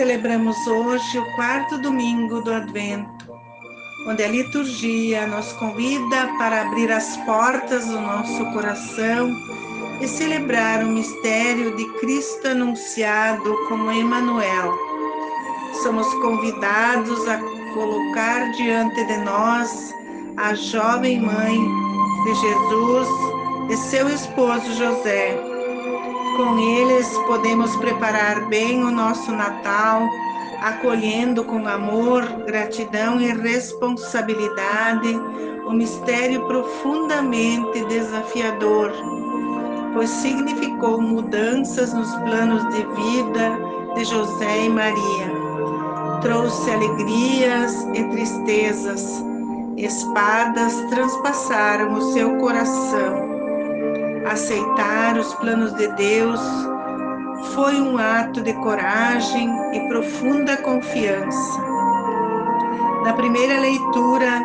Celebramos hoje o quarto domingo do Advento, onde a liturgia nos convida para abrir as portas do nosso coração e celebrar o mistério de Cristo anunciado como Emmanuel. Somos convidados a colocar diante de nós a jovem mãe de Jesus e seu esposo José. Com eles podemos preparar bem o nosso Natal, acolhendo com amor, gratidão e responsabilidade o mistério profundamente desafiador, pois significou mudanças nos planos de vida de José e Maria. Trouxe alegrias e tristezas, espadas transpassaram o seu coração. Aceitar os planos de Deus foi um ato de coragem e profunda confiança. Na primeira leitura,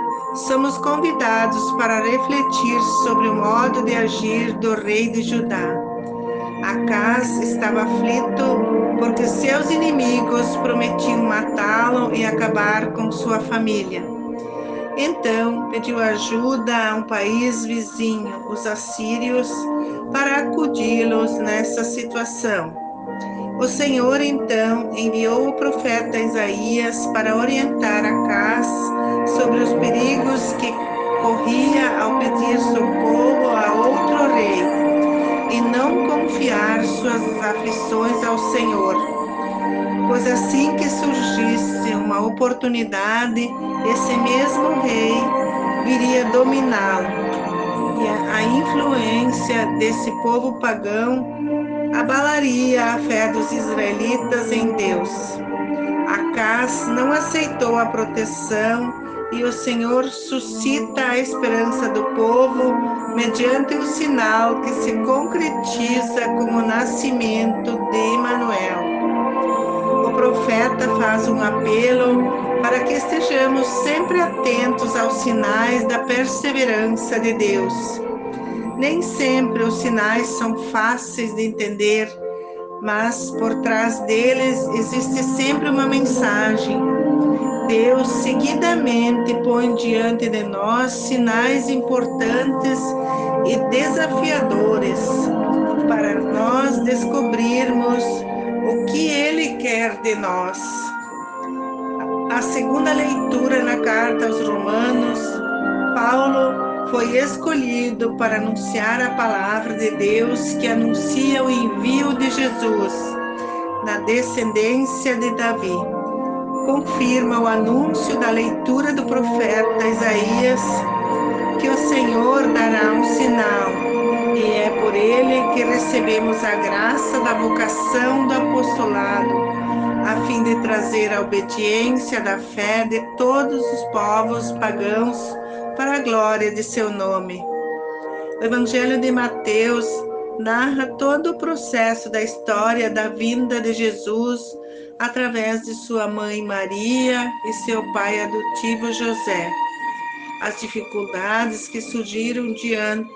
somos convidados para refletir sobre o modo de agir do rei de Judá. Acas estava aflito porque seus inimigos prometiam matá-lo e acabar com sua família. Então pediu ajuda a um país vizinho, os assírios, para acudi-los nessa situação. O Senhor então enviou o profeta Isaías para orientar Acás sobre os perigos que corria ao pedir socorro a outro rei e não confiar suas aflições ao Senhor pois assim que surgisse uma oportunidade, esse mesmo rei viria dominá-lo. E a influência desse povo pagão abalaria a fé dos israelitas em Deus. Acas não aceitou a proteção e o Senhor suscita a esperança do povo mediante o sinal que se concretiza como o nascimento de Emanuel profeta faz um apelo para que estejamos sempre atentos aos sinais da perseverança de Deus. Nem sempre os sinais são fáceis de entender, mas por trás deles existe sempre uma mensagem. Deus seguidamente põe diante de nós sinais importantes e desafiadores para nós descobrirmos nós. A segunda leitura na carta aos Romanos, Paulo foi escolhido para anunciar a palavra de Deus que anuncia o envio de Jesus na descendência de Davi. Confirma o anúncio da leitura do profeta Isaías que o Senhor dará um sinal e é por ele que recebemos a graça da vocação do apostolado, a fim de trazer a obediência da fé de todos os povos pagãos para a glória de seu nome. O Evangelho de Mateus narra todo o processo da história da vinda de Jesus através de sua mãe Maria e seu pai adotivo José. As dificuldades que surgiram diante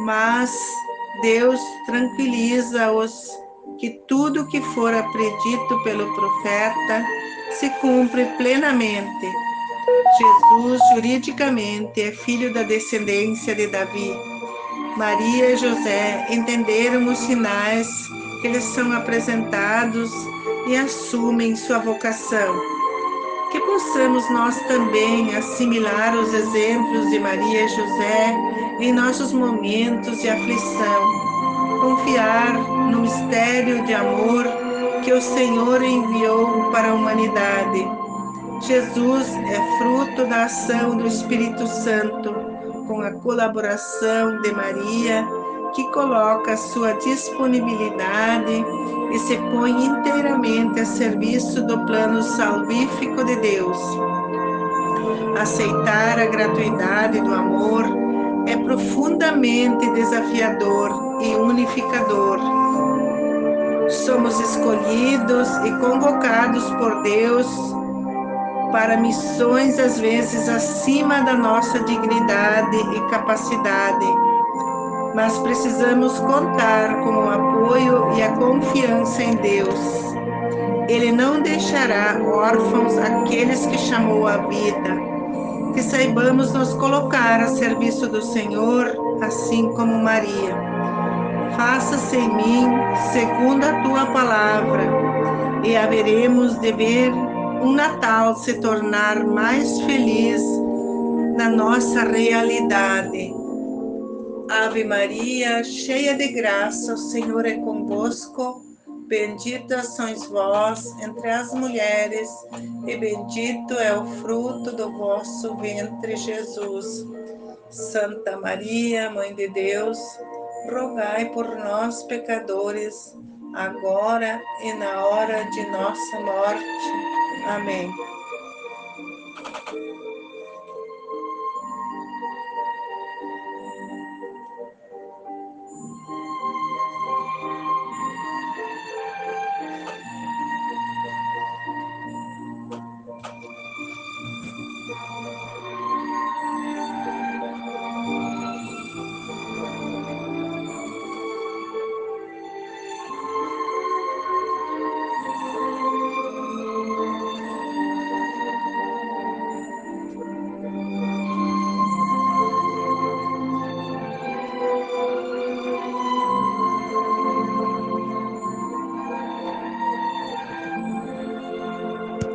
mas Deus tranquiliza-os que tudo que fora predito pelo profeta se cumpre plenamente. Jesus, juridicamente, é filho da descendência de Davi. Maria e José entenderam os sinais que lhes são apresentados e assumem sua vocação. Que possamos nós também assimilar os exemplos de Maria e José em nossos momentos de aflição, mistério de amor que o Senhor enviou para a humanidade. Jesus é fruto da ação do Espírito Santo, com a colaboração de Maria, que coloca sua disponibilidade e se põe inteiramente a serviço do plano salvífico de Deus. Aceitar a gratuidade do amor é profundamente desafiador e unificador. Somos escolhidos e convocados por Deus para missões às vezes acima da nossa dignidade e capacidade, mas precisamos contar com o apoio e a confiança em Deus. Ele não deixará órfãos aqueles que chamou à vida. Que saibamos nos colocar a serviço do Senhor, assim como Maria. Faça-se em mim segundo a tua palavra, e haveremos de ver um Natal se tornar mais feliz na nossa realidade. Ave Maria, cheia de graça, o Senhor é convosco. Bendita sois vós entre as mulheres, e bendito é o fruto do vosso ventre, Jesus. Santa Maria, Mãe de Deus, rogai por nós, pecadores, agora e na hora de nossa morte. Amém.